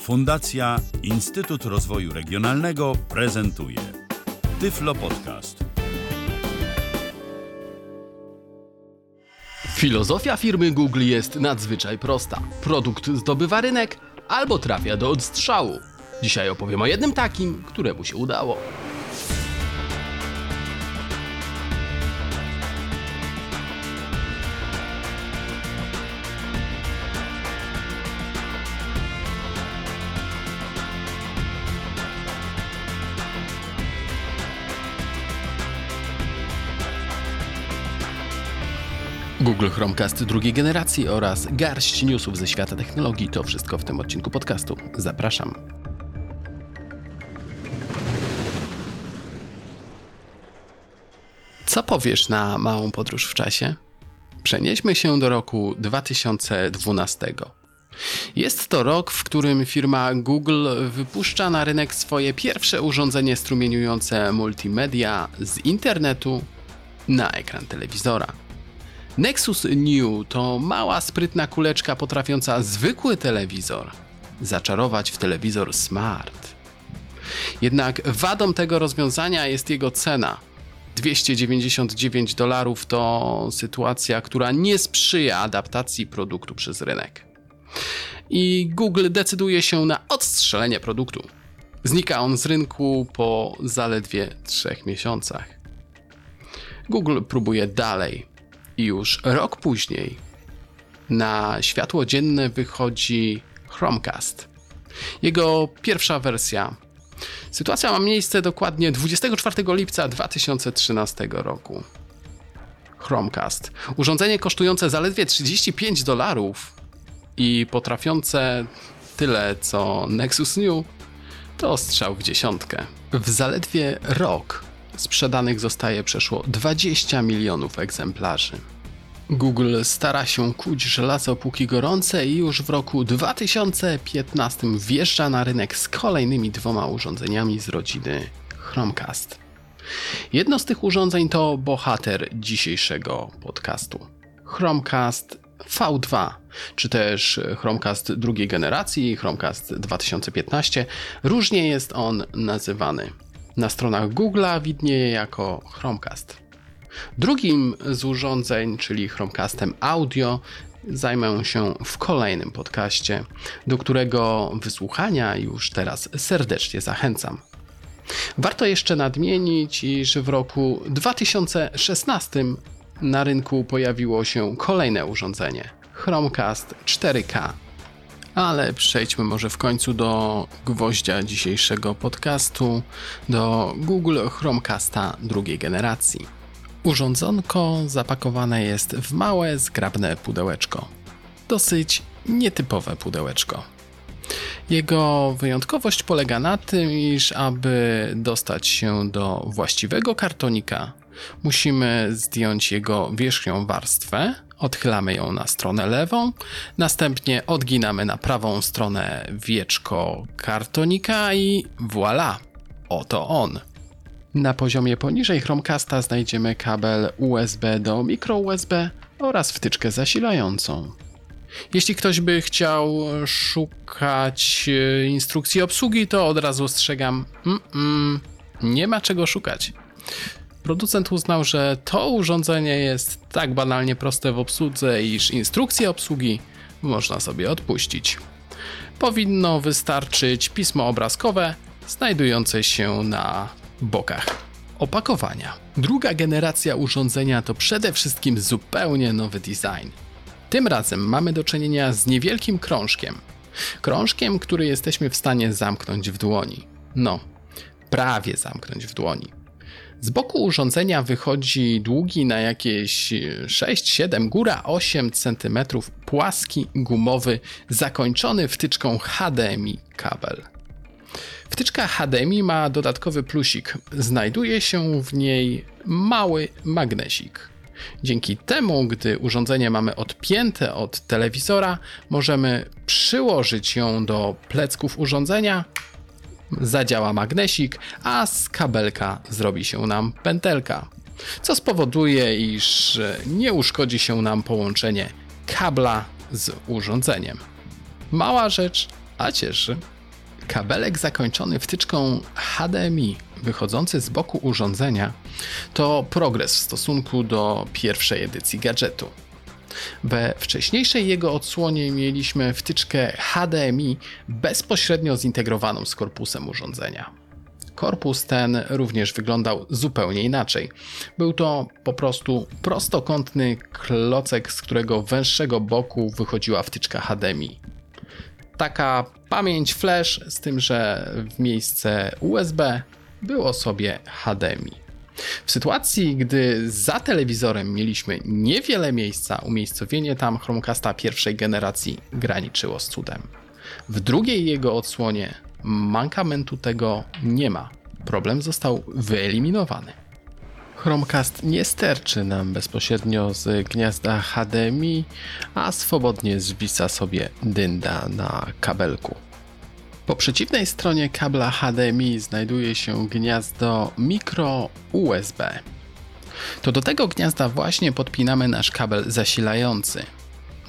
Fundacja Instytut Rozwoju Regionalnego prezentuje Tyflo Podcast. Filozofia firmy Google jest nadzwyczaj prosta. Produkt zdobywa rynek albo trafia do odstrzału. Dzisiaj opowiem o jednym takim, któremu się udało. Google Chromecast drugiej generacji oraz garść newsów ze świata technologii to wszystko w tym odcinku podcastu. Zapraszam. Co powiesz na małą podróż w czasie? Przenieśmy się do roku 2012. Jest to rok, w którym firma Google wypuszcza na rynek swoje pierwsze urządzenie strumieniujące multimedia z internetu na ekran telewizora. Nexus New to mała, sprytna kuleczka potrafiąca zwykły telewizor zaczarować w telewizor smart. Jednak wadą tego rozwiązania jest jego cena. 299 dolarów to sytuacja, która nie sprzyja adaptacji produktu przez rynek. I Google decyduje się na odstrzelenie produktu. Znika on z rynku po zaledwie 3 miesiącach. Google próbuje dalej, już rok później na światło dzienne wychodzi Chromecast. Jego pierwsza wersja. Sytuacja ma miejsce dokładnie 24 lipca 2013 roku. Chromecast. Urządzenie kosztujące zaledwie 35 dolarów i potrafiące tyle co Nexus New to strzał w dziesiątkę. W zaledwie rok sprzedanych zostaje przeszło 20 milionów egzemplarzy. Google stara się kuć żelazo póki gorące i już w roku 2015 wjeżdża na rynek z kolejnymi dwoma urządzeniami z rodziny Chromecast. Jedno z tych urządzeń to bohater dzisiejszego podcastu. Chromecast V2, czy też Chromecast drugiej generacji, Chromecast 2015. Różnie jest on nazywany. Na stronach Google'a widnieje jako Chromecast. Drugim z urządzeń, czyli Chromecastem Audio, zajmę się w kolejnym podcaście, do którego wysłuchania już teraz serdecznie zachęcam. Warto jeszcze nadmienić, iż w roku 2016 na rynku pojawiło się kolejne urządzenie Chromecast 4K. Ale przejdźmy może w końcu do gwoździa dzisiejszego podcastu, do Google Chromecasta drugiej generacji. Urządzonko zapakowane jest w małe, zgrabne pudełeczko. Dosyć nietypowe pudełeczko. Jego wyjątkowość polega na tym, iż aby dostać się do właściwego kartonika, musimy zdjąć jego wierzchnią warstwę, odchylamy ją na stronę lewą, następnie odginamy na prawą stronę wieczko kartonika i voilà, oto on. Na poziomie poniżej Chromecasta znajdziemy kabel USB do microUSB oraz wtyczkę zasilającą. Jeśli ktoś by chciał szukać e, instrukcji obsługi, to od razu ostrzegam, mm -mm, nie ma czego szukać. Producent uznał, że to urządzenie jest tak banalnie proste w obsłudze, iż instrukcje obsługi można sobie odpuścić. Powinno wystarczyć pismo obrazkowe znajdujące się na bokach opakowania. Druga generacja urządzenia to przede wszystkim zupełnie nowy design. Tym razem mamy do czynienia z niewielkim krążkiem. Krążkiem, który jesteśmy w stanie zamknąć w dłoni. No, prawie zamknąć w dłoni. Z boku urządzenia wychodzi długi na jakieś 6-7, góra 8 cm płaski, gumowy, zakończony wtyczką HDMI kabel. Wtyczka HDMI ma dodatkowy plusik. Znajduje się w niej mały magnesik. Dzięki temu, gdy urządzenie mamy odpięte od telewizora, możemy przyłożyć ją do plecków urządzenia, zadziała magnesik, a z kabelka zrobi się nam pętelka, co spowoduje, iż nie uszkodzi się nam połączenie kabla z urządzeniem. Mała rzecz, A cieszy. Kabelek zakończony wtyczką HDMI wychodzący z boku urządzenia to progres w stosunku do pierwszej edycji gadżetu. We wcześniejszej jego odsłonie mieliśmy wtyczkę HDMI bezpośrednio zintegrowaną z korpusem urządzenia. Korpus ten również wyglądał zupełnie inaczej. Był to po prostu prostokątny klocek, z którego węższego boku wychodziła wtyczka HDMI. Taka pamięć flash, z tym, że w miejsce USB było sobie HDMI. W sytuacji, gdy za telewizorem mieliśmy niewiele miejsca, umiejscowienie tam Chromecasta pierwszej generacji graniczyło z cudem. W drugiej jego odsłonie mankamentu tego nie ma. Problem został wyeliminowany. Chromecast nie sterczy nam bezpośrednio z gniazda HDMI, a swobodnie zwisa sobie dynda na kabelku. Po przeciwnej stronie kabla HDMI znajduje się gniazdo mikro USB. To do tego gniazda właśnie podpinamy nasz kabel zasilający.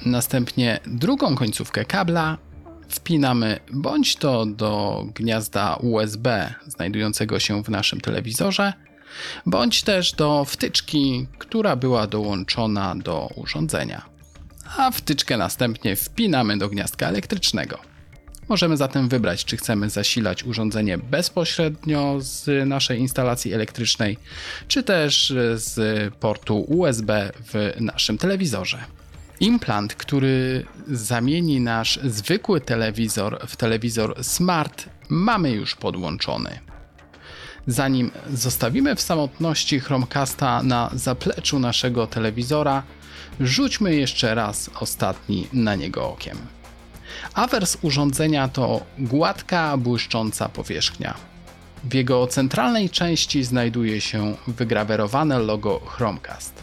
Następnie drugą końcówkę kabla wpinamy bądź to do gniazda USB znajdującego się w naszym telewizorze, bądź też do wtyczki, która była dołączona do urządzenia. A wtyczkę następnie wpinamy do gniazdka elektrycznego. Możemy zatem wybrać, czy chcemy zasilać urządzenie bezpośrednio z naszej instalacji elektrycznej, czy też z portu USB w naszym telewizorze. Implant, który zamieni nasz zwykły telewizor w telewizor smart, mamy już podłączony. Zanim zostawimy w samotności Chromecasta na zapleczu naszego telewizora, rzućmy jeszcze raz ostatni na niego okiem. Awers urządzenia to gładka, błyszcząca powierzchnia. W jego centralnej części znajduje się wygrawerowane logo Chromecast.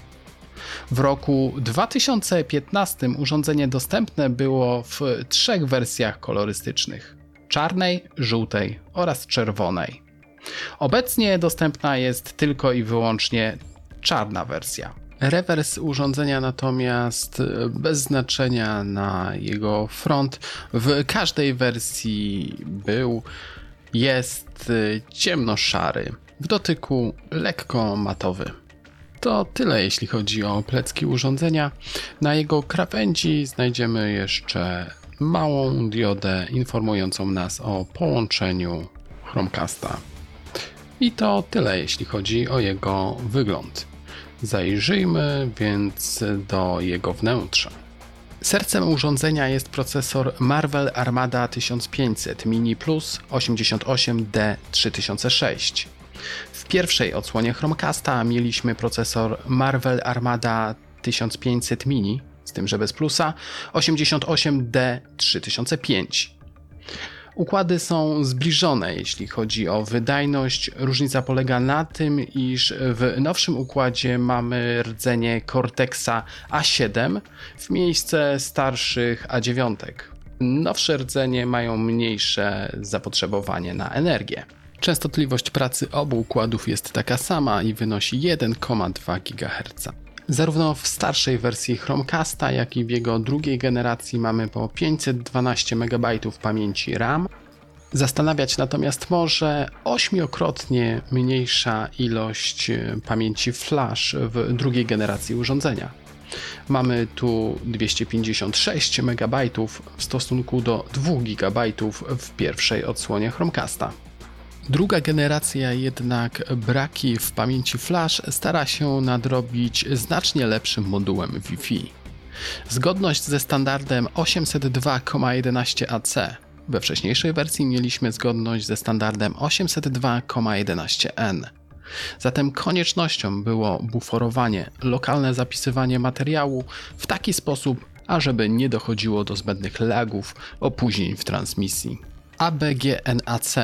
W roku 2015 urządzenie dostępne było w trzech wersjach kolorystycznych: czarnej, żółtej oraz czerwonej. Obecnie dostępna jest tylko i wyłącznie czarna wersja. Rewers urządzenia natomiast bez znaczenia na jego front w każdej wersji był, jest ciemnoszary, w dotyku lekko matowy. To tyle jeśli chodzi o plecki urządzenia. Na jego krawędzi znajdziemy jeszcze małą diodę informującą nas o połączeniu Chromecasta. I to tyle jeśli chodzi o jego wygląd. Zajrzyjmy więc do jego wnętrza. Sercem urządzenia jest procesor Marvel Armada 1500 Mini Plus 88D3006. W pierwszej odsłonie Chromecasta mieliśmy procesor Marvel Armada 1500 Mini, z tym że bez plusa, 88D3005. Układy są zbliżone, jeśli chodzi o wydajność. Różnica polega na tym, iż w nowszym układzie mamy rdzenie Cortexa A7 w miejsce starszych A9. Nowsze rdzenie mają mniejsze zapotrzebowanie na energię. Częstotliwość pracy obu układów jest taka sama i wynosi 1,2 GHz. Zarówno w starszej wersji Chromecasta, jak i w jego drugiej generacji mamy po 512 MB pamięci RAM. Zastanawiać natomiast może ośmiokrotnie mniejsza ilość pamięci flash w drugiej generacji urządzenia. Mamy tu 256 MB w stosunku do 2 GB w pierwszej odsłonie Chromecasta. Druga generacja jednak braki w pamięci flash stara się nadrobić znacznie lepszym modułem Wi-Fi. Zgodność ze standardem 802,11ac. We wcześniejszej wersji mieliśmy zgodność ze standardem 802,11n. Zatem koniecznością było buforowanie, lokalne zapisywanie materiału w taki sposób, ażeby nie dochodziło do zbędnych lagów, opóźnień w transmisji. ABGNAC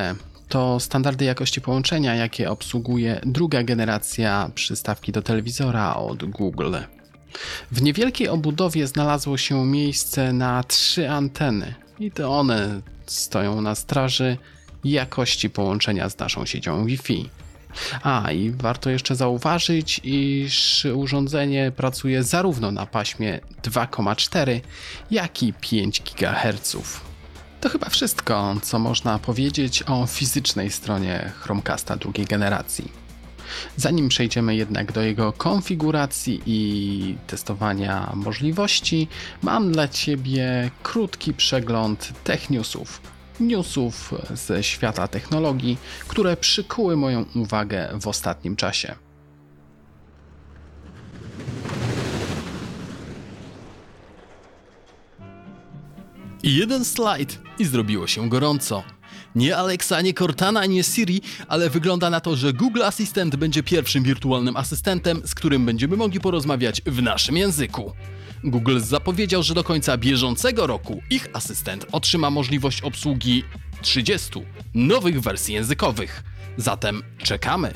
to standardy jakości połączenia, jakie obsługuje druga generacja przystawki do telewizora od Google. W niewielkiej obudowie znalazło się miejsce na trzy anteny i to one stoją na straży jakości połączenia z naszą siecią Wi-Fi. A i warto jeszcze zauważyć, iż urządzenie pracuje zarówno na paśmie 2,4 jak i 5 GHz. To chyba wszystko, co można powiedzieć o fizycznej stronie Chromecasta drugiej generacji. Zanim przejdziemy jednak do jego konfiguracji i testowania możliwości, mam dla Ciebie krótki przegląd tech newsów. Newsów ze świata technologii, które przykuły moją uwagę w ostatnim czasie. Jeden slajd i zrobiło się gorąco. Nie Alexa, nie Cortana, nie Siri, ale wygląda na to, że Google Assistant będzie pierwszym wirtualnym asystentem, z którym będziemy mogli porozmawiać w naszym języku. Google zapowiedział, że do końca bieżącego roku ich asystent otrzyma możliwość obsługi 30 nowych wersji językowych. Zatem czekamy.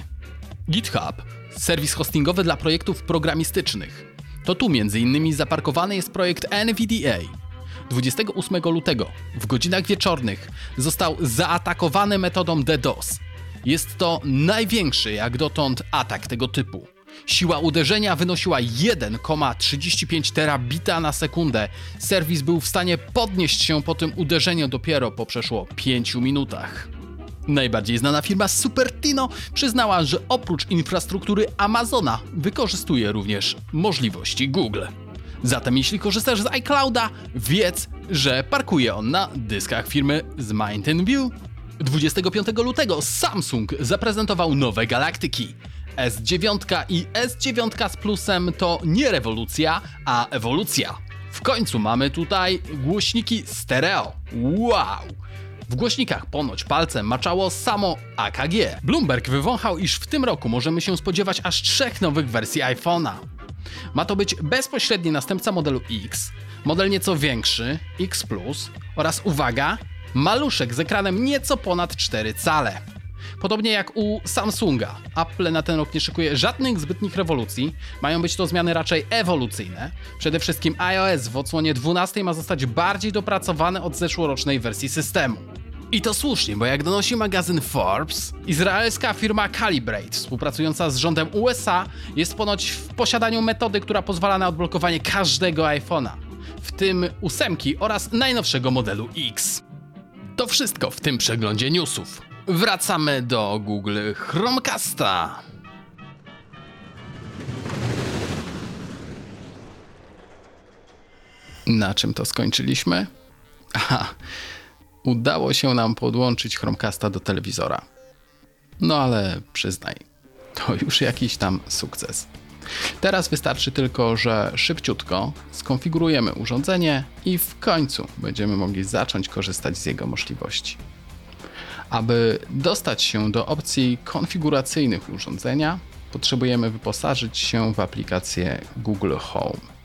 GitHub, serwis hostingowy dla projektów programistycznych. To tu innymi zaparkowany jest projekt NVDA, 28 lutego w godzinach wieczornych został zaatakowany metodą DDoS. Jest to największy jak dotąd atak tego typu. Siła uderzenia wynosiła 1,35 terabita na sekundę. Serwis był w stanie podnieść się po tym uderzeniu dopiero po przeszło 5 minutach. Najbardziej znana firma Supertino przyznała, że oprócz infrastruktury Amazona wykorzystuje również możliwości Google. Zatem jeśli korzystasz z iClouda, wiedz, że parkuje on na dyskach firmy z Mountain View. 25 lutego Samsung zaprezentował nowe galaktyki. S9 i S9 z plusem to nie rewolucja, a ewolucja. W końcu mamy tutaj głośniki stereo. Wow! W głośnikach ponoć palcem maczało samo AKG. Bloomberg wywąchał, iż w tym roku możemy się spodziewać aż trzech nowych wersji iPhone'a. Ma to być bezpośredni następca modelu X, model nieco większy, X oraz uwaga, maluszek z ekranem nieco ponad 4 cale. Podobnie jak u Samsunga, Apple na ten rok nie szykuje żadnych zbytnich rewolucji, mają być to zmiany raczej ewolucyjne. Przede wszystkim iOS w odsłonie 12 ma zostać bardziej dopracowany od zeszłorocznej wersji systemu. I to słusznie, bo jak donosi magazyn Forbes, izraelska firma Calibrate, współpracująca z rządem USA, jest ponoć w posiadaniu metody, która pozwala na odblokowanie każdego iPhone'a, w tym ósemki oraz najnowszego modelu X. To wszystko w tym przeglądzie newsów. Wracamy do Google Chromecasta. Na czym to skończyliśmy? Aha, udało się nam podłączyć Chromecasta do telewizora. No ale przyznaj, to już jakiś tam sukces. Teraz wystarczy tylko, że szybciutko skonfigurujemy urządzenie i w końcu będziemy mogli zacząć korzystać z jego możliwości. Aby dostać się do opcji konfiguracyjnych urządzenia, potrzebujemy wyposażyć się w aplikację Google Home.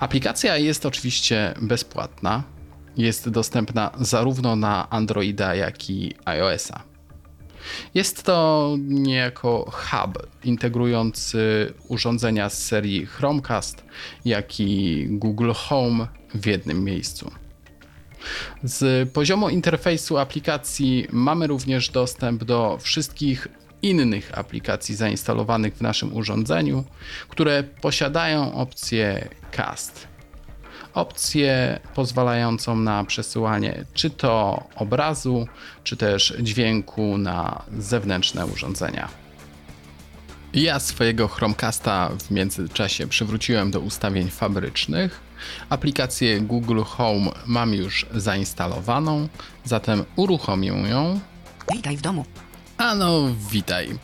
Aplikacja jest oczywiście bezpłatna, jest dostępna zarówno na Androida, jak i iOS-a. Jest to niejako hub integrujący urządzenia z serii Chromecast, jak i Google Home w jednym miejscu. Z poziomu interfejsu aplikacji mamy również dostęp do wszystkich innych aplikacji zainstalowanych w naszym urządzeniu, które posiadają opcję Cast opcję pozwalającą na przesyłanie czy to obrazu, czy też dźwięku na zewnętrzne urządzenia. Ja swojego Chromecasta w międzyczasie przywróciłem do ustawień fabrycznych. Aplikację Google Home mam już zainstalowaną, zatem uruchomię ją. Witaj w domu. A no, witaj.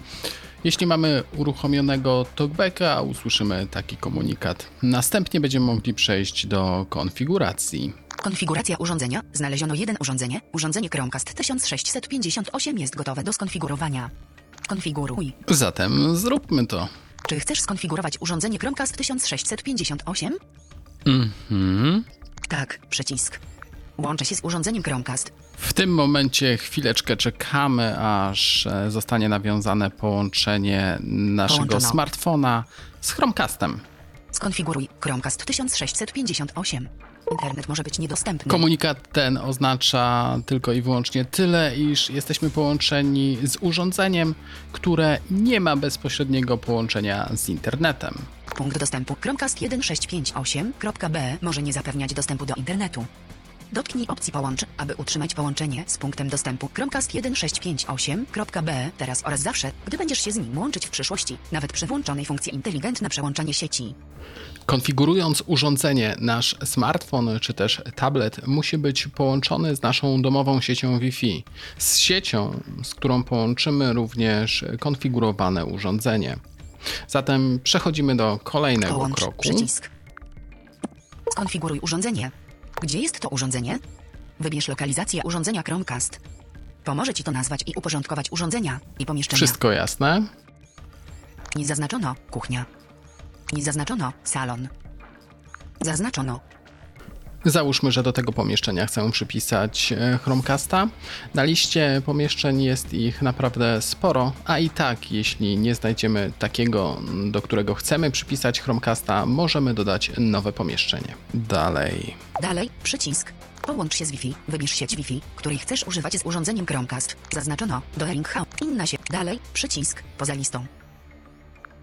Jeśli mamy uruchomionego talkbacka, usłyszymy taki komunikat. Następnie będziemy mogli przejść do konfiguracji. Konfiguracja urządzenia. Znaleziono jeden urządzenie. Urządzenie Chromecast 1658 jest gotowe do skonfigurowania. Konfiguruj. Zatem zróbmy to. Czy chcesz skonfigurować urządzenie Chromecast 1658? Mhm. Tak, przycisk. Łączę się z urządzeniem Chromecast. W tym momencie chwileczkę czekamy, aż e, zostanie nawiązane połączenie naszego Połączono. smartfona z Chromecastem. Skonfiguruj Chromecast 1658. Internet może być niedostępny. Komunikat ten oznacza tylko i wyłącznie tyle, iż jesteśmy połączeni z urządzeniem, które nie ma bezpośredniego połączenia z internetem. Punkt dostępu Chromecast 1658.b może nie zapewniać dostępu do internetu. Dotknij opcji połącz, aby utrzymać połączenie z punktem dostępu Chromecast 1658.b teraz oraz zawsze, gdy będziesz się z nim łączyć w przyszłości, nawet przy włączonej funkcji inteligentne przełączanie sieci. Konfigurując urządzenie, nasz smartfon czy też tablet musi być połączony z naszą domową siecią Wi-Fi, z siecią, z którą połączymy również konfigurowane urządzenie. Zatem przechodzimy do kolejnego Połącz kroku. przycisk. Skonfiguruj urządzenie. Gdzie jest to urządzenie? Wybierz lokalizację urządzenia Chromecast. Pomoże Ci to nazwać i uporządkować urządzenia i pomieszczenia. Wszystko jasne? Nie zaznaczono kuchnia. Nie zaznaczono salon. Zaznaczono Załóżmy, że do tego pomieszczenia chcę przypisać e, Chromecasta. Na liście pomieszczeń jest ich naprawdę sporo, a i tak, jeśli nie znajdziemy takiego, do którego chcemy przypisać Chromecasta, możemy dodać nowe pomieszczenie. Dalej. Dalej, przycisk. Połącz się z Wi-Fi. Wybierz sieć Wi-Fi, której chcesz używać z urządzeniem Chromecast. Zaznaczono do House. Inna sieć. Dalej, przycisk. Poza listą.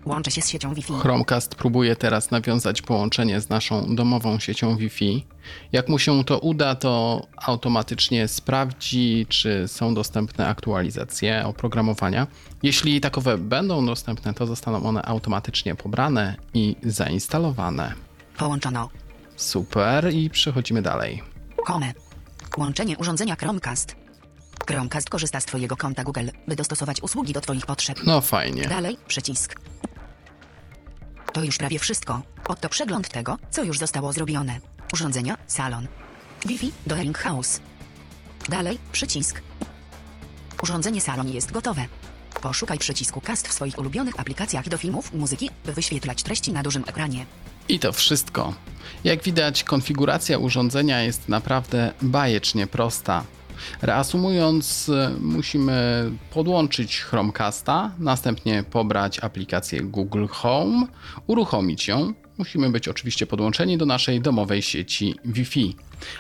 Łączę się z siecią Wi-Fi. Chromecast próbuje teraz nawiązać połączenie z naszą domową siecią Wi-Fi. Jak mu się to uda, to automatycznie sprawdzi, czy są dostępne aktualizacje oprogramowania. Jeśli takowe będą dostępne, to zostaną one automatycznie pobrane i zainstalowane. Połączono. Super i przechodzimy dalej. Home. Łączenie urządzenia Chromecast. Chromecast korzysta z Twojego konta Google, by dostosować usługi do Twoich potrzeb. No fajnie. Dalej, przycisk. To już prawie wszystko. Oto przegląd tego, co już zostało zrobione. Urządzenia, salon. Wi-Fi do Hearing House. Dalej, przycisk. Urządzenie salon jest gotowe. Poszukaj przycisku Cast w swoich ulubionych aplikacjach do filmów, muzyki, by wyświetlać treści na dużym ekranie. I to wszystko. Jak widać, konfiguracja urządzenia jest naprawdę bajecznie prosta. Reasumując, musimy podłączyć Chromecasta, następnie pobrać aplikację Google Home, uruchomić ją. Musimy być oczywiście podłączeni do naszej domowej sieci Wi-Fi.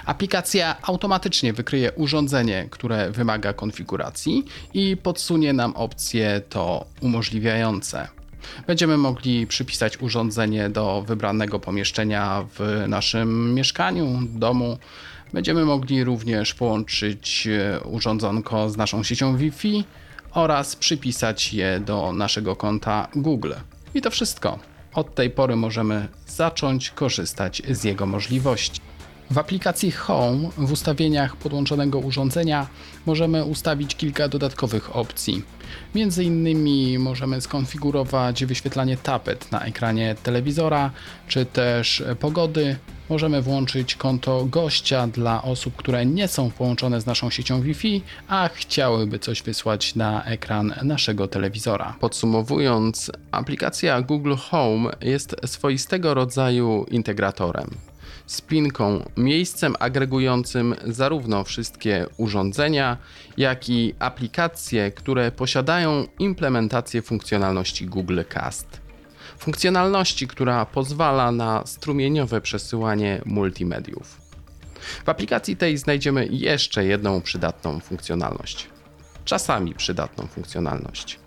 Aplikacja automatycznie wykryje urządzenie, które wymaga konfiguracji i podsunie nam opcje to umożliwiające. Będziemy mogli przypisać urządzenie do wybranego pomieszczenia w naszym mieszkaniu, domu. Będziemy mogli również połączyć e, urządzonko z naszą siecią Wi-Fi oraz przypisać je do naszego konta Google. I to wszystko. Od tej pory możemy zacząć korzystać z jego możliwości. W aplikacji Home w ustawieniach podłączonego urządzenia możemy ustawić kilka dodatkowych opcji. Między innymi możemy skonfigurować wyświetlanie tapet na ekranie telewizora, czy też pogody. Możemy włączyć konto gościa dla osób, które nie są połączone z naszą siecią Wi-Fi, a chciałyby coś wysłać na ekran naszego telewizora. Podsumowując, aplikacja Google Home jest swoistego rodzaju integratorem spinką, miejscem agregującym zarówno wszystkie urządzenia, jak i aplikacje, które posiadają implementację funkcjonalności Google Cast. Funkcjonalności, która pozwala na strumieniowe przesyłanie multimediów. W aplikacji tej znajdziemy jeszcze jedną przydatną funkcjonalność. Czasami przydatną funkcjonalność.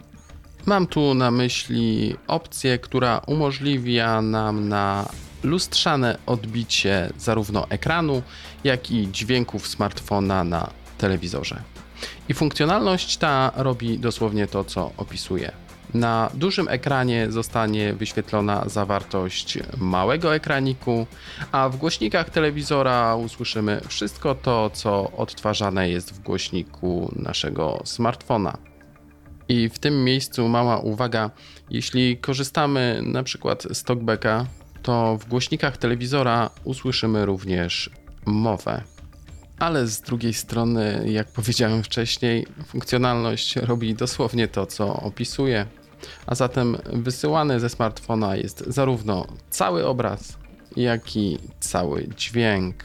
Mam tu na myśli opcję, która umożliwia nam na lustrzane odbicie zarówno ekranu, jak i dźwięków smartfona na telewizorze. I funkcjonalność ta robi dosłownie to, co opisuje. Na dużym ekranie zostanie wyświetlona zawartość małego ekraniku, a w głośnikach telewizora usłyszymy wszystko to, co odtwarzane jest w głośniku naszego smartfona. I w tym miejscu mała uwaga, jeśli korzystamy na przykład z talkbacka, to w głośnikach telewizora usłyszymy również mowę. Ale z drugiej strony, jak powiedziałem wcześniej, funkcjonalność robi dosłownie to, co opisuje. A zatem wysyłany ze smartfona jest zarówno cały obraz, jak i cały dźwięk.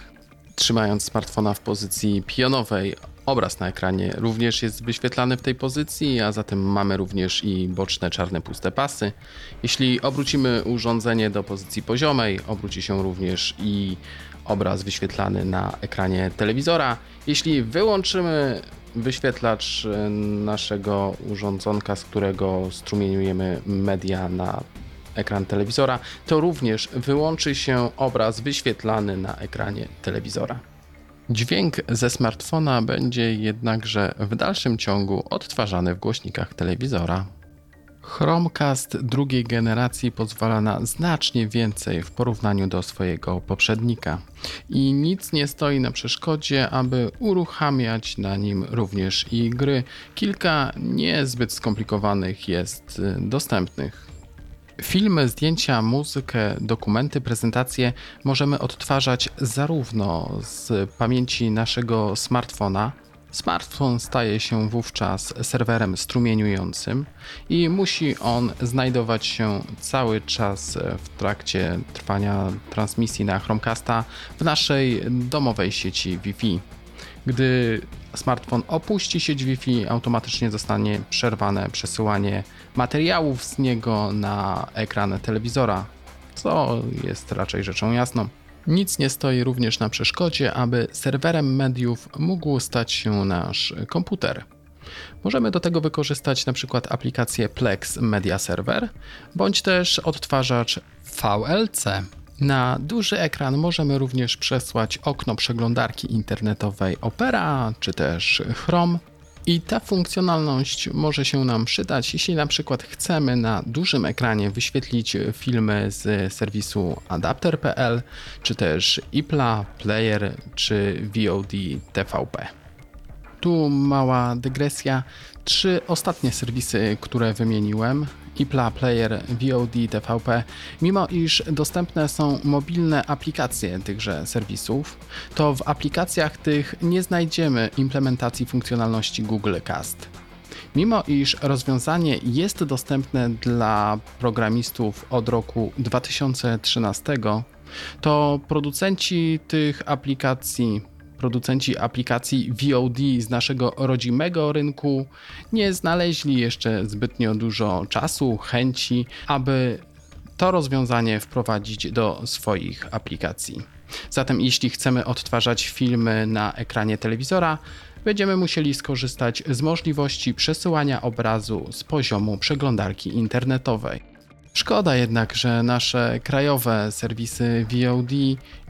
Trzymając smartfona w pozycji pionowej, obraz na ekranie również jest wyświetlany w tej pozycji, a zatem mamy również i boczne czarne puste pasy. Jeśli obrócimy urządzenie do pozycji poziomej, obróci się również i obraz wyświetlany na ekranie telewizora. Jeśli wyłączymy wyświetlacz e, naszego urządzonka, z którego strumieniujemy media na ekran telewizora, to również wyłączy się obraz wyświetlany na ekranie telewizora. Dźwięk ze smartfona będzie jednakże w dalszym ciągu odtwarzany w głośnikach telewizora. Chromecast drugiej generacji pozwala na znacznie więcej w porównaniu do swojego poprzednika i nic nie stoi na przeszkodzie, aby uruchamiać na nim również i gry. Kilka niezbyt skomplikowanych jest y, dostępnych. Filmy, zdjęcia, muzykę, dokumenty, prezentacje możemy odtwarzać zarówno z pamięci naszego smartfona. Smartfon staje się wówczas serwerem strumieniującym i musi on znajdować się cały czas w trakcie trwania transmisji na Chromecasta w naszej domowej sieci Wi-Fi. Gdy smartfon opuści sieć Wi-Fi, automatycznie zostanie przerwane przesyłanie materiałów z niego na ekran telewizora, co jest raczej rzeczą jasną. Nic nie stoi również na przeszkodzie, aby serwerem mediów mógł stać się nasz komputer. Możemy do tego wykorzystać przykład aplikację Plex Media Server bądź też odtwarzacz VLC. Na duży ekran możemy również przesłać okno przeglądarki internetowej Opera czy też Chrome. I ta funkcjonalność może się nam przydać, jeśli na przykład chcemy na dużym ekranie wyświetlić filmy z serwisu adapter.pl, czy też iPla, Player, czy VOD TVP. Tu mała dygresja. Trzy ostatnie serwisy, które wymieniłem, iPla, Player, VOD, TVP, mimo iż dostępne są mobilne aplikacje tychże serwisów, to w aplikacjach tych nie znajdziemy implementacji funkcjonalności Google Cast. Mimo iż rozwiązanie jest dostępne dla programistów od roku 2013, to producenci tych aplikacji producenci aplikacji VOD z naszego rodzimego rynku nie znaleźli jeszcze zbytnio dużo czasu, chęci, aby to rozwiązanie wprowadzić do swoich aplikacji. Zatem, jeśli chcemy odtwarzać filmy na ekranie telewizora, będziemy musieli skorzystać z możliwości przesyłania obrazu z poziomu przeglądarki internetowej. Szkoda jednak, że nasze krajowe serwisy VOD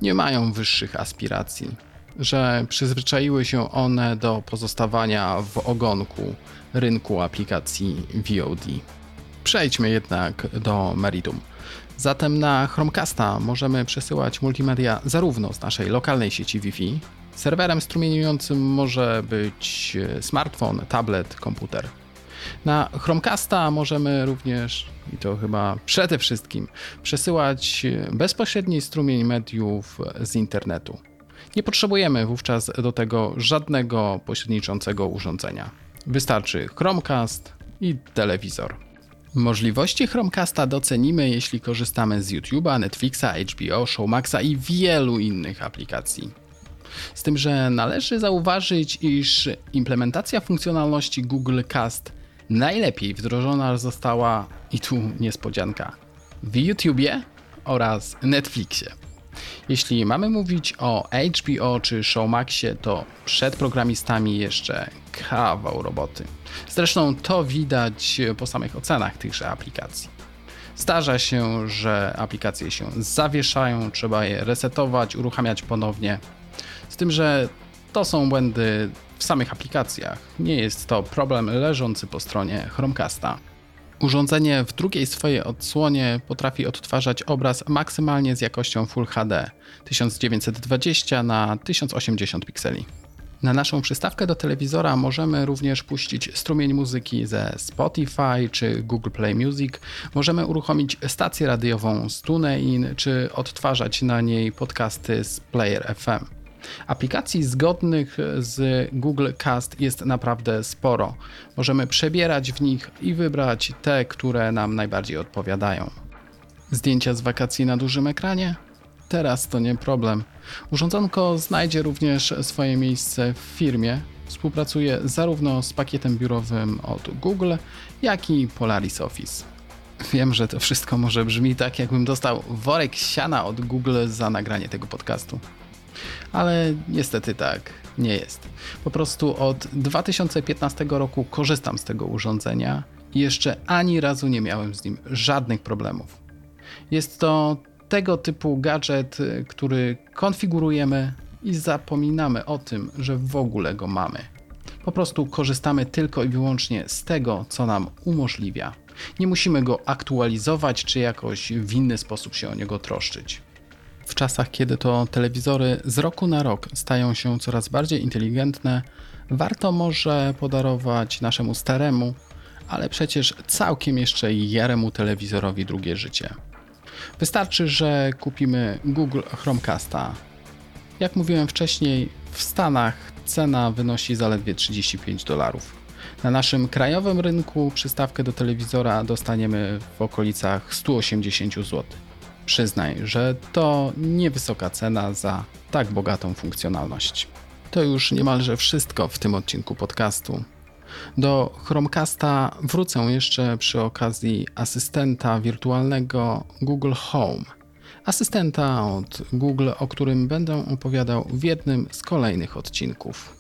nie mają wyższych aspiracji że przyzwyczaiły się one do pozostawania w ogonku rynku aplikacji VOD. Przejdźmy jednak do meritum. Zatem na Chromecasta możemy przesyłać multimedia zarówno z naszej lokalnej sieci Wi-Fi, serwerem strumieniującym może być smartfon, tablet, komputer. Na Chromecasta możemy również, i to chyba przede wszystkim, przesyłać bezpośredni strumień mediów z internetu. Nie potrzebujemy wówczas do tego żadnego pośredniczącego urządzenia. Wystarczy Chromecast i telewizor. Możliwości Chromecasta docenimy, jeśli korzystamy z YouTube'a, Netflixa, HBO, Showmaxa i wielu innych aplikacji. Z tym, że należy zauważyć, iż implementacja funkcjonalności Google Cast najlepiej wdrożona została, i tu niespodzianka, w YouTubie oraz Netflixie. Jeśli mamy mówić o HBO czy Showmaxie, to przed programistami jeszcze kawał roboty. Zresztą to widać po samych ocenach tychże aplikacji. Zdarza się, że aplikacje się zawieszają, trzeba je resetować, uruchamiać ponownie. Z tym, że to są błędy w samych aplikacjach. Nie jest to problem leżący po stronie Chromecasta. Urządzenie w drugiej swojej odsłonie potrafi odtwarzać obraz maksymalnie z jakością Full HD 1920 na 1080 pikseli. Na naszą przystawkę do telewizora możemy również puścić strumień muzyki ze Spotify czy Google Play Music. Możemy uruchomić stację radiową z TuneIn czy odtwarzać na niej podcasty z Player FM. Aplikacji zgodnych z Google Cast jest naprawdę sporo. Możemy przebierać w nich i wybrać te, które nam najbardziej odpowiadają. Zdjęcia z wakacji na dużym ekranie? Teraz to nie problem. Urządzonko znajdzie również swoje miejsce w firmie. Współpracuje zarówno z pakietem biurowym od Google, jak i Polaris Office. Wiem, że to wszystko może brzmi tak, jakbym dostał worek siana od Google za nagranie tego podcastu ale niestety tak nie jest. Po prostu od 2015 roku korzystam z tego urządzenia i jeszcze ani razu nie miałem z nim żadnych problemów. Jest to tego typu gadżet, który konfigurujemy, i zapominamy o tym, że w ogóle go mamy. Po prostu korzystamy tylko i wyłącznie z tego, co nam umożliwia. Nie musimy go aktualizować czy jakoś w inny sposób się o niego troszczyć. W czasach, kiedy to telewizory z roku na rok stają się coraz bardziej inteligentne, warto może podarować naszemu staremu, ale przecież całkiem jeszcze jaremu telewizorowi drugie życie. Wystarczy, że kupimy Google Chromecasta. Jak mówiłem wcześniej, w Stanach cena wynosi zaledwie 35 dolarów. Na naszym krajowym rynku przystawkę do telewizora dostaniemy w okolicach 180 zł. Przyznaj, że to niewysoka cena za tak bogatą funkcjonalność. To już niemalże wszystko w tym odcinku podcastu. Do Chromecasta wrócę jeszcze przy okazji asystenta wirtualnego Google Home. Asystenta od Google, o którym będę opowiadał w jednym z kolejnych odcinków.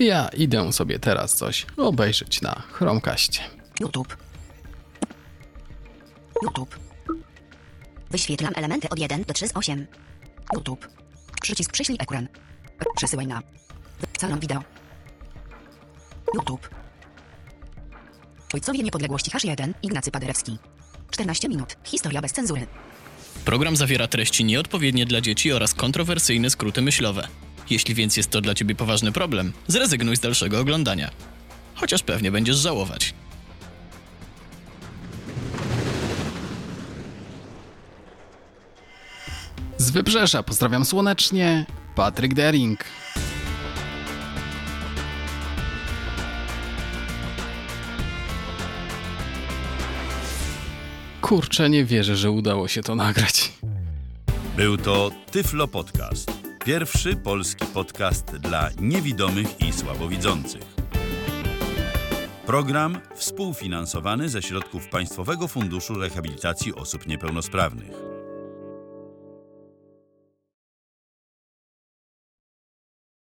Ja idę sobie teraz coś obejrzeć na Chromecastie. YouTube. YouTube. Wyświetlam elementy od 1 do 3 z 8. YouTube. Przycisk prześlij ekran. Przesyłaj na. Salon wideo. YouTube. Ojcowie niepodległości H1 Ignacy Paderewski. 14 minut. Historia bez cenzury. Program zawiera treści nieodpowiednie dla dzieci oraz kontrowersyjne skróty myślowe. Jeśli więc jest to dla ciebie poważny problem, zrezygnuj z dalszego oglądania. Chociaż pewnie będziesz żałować. Wybrzeża pozdrawiam słonecznie, Patryk Dering. Kurczę, nie wierzę, że udało się to nagrać. Był to Tyflo Podcast. Pierwszy polski podcast dla niewidomych i słabowidzących. Program współfinansowany ze środków Państwowego Funduszu Rehabilitacji Osób Niepełnosprawnych.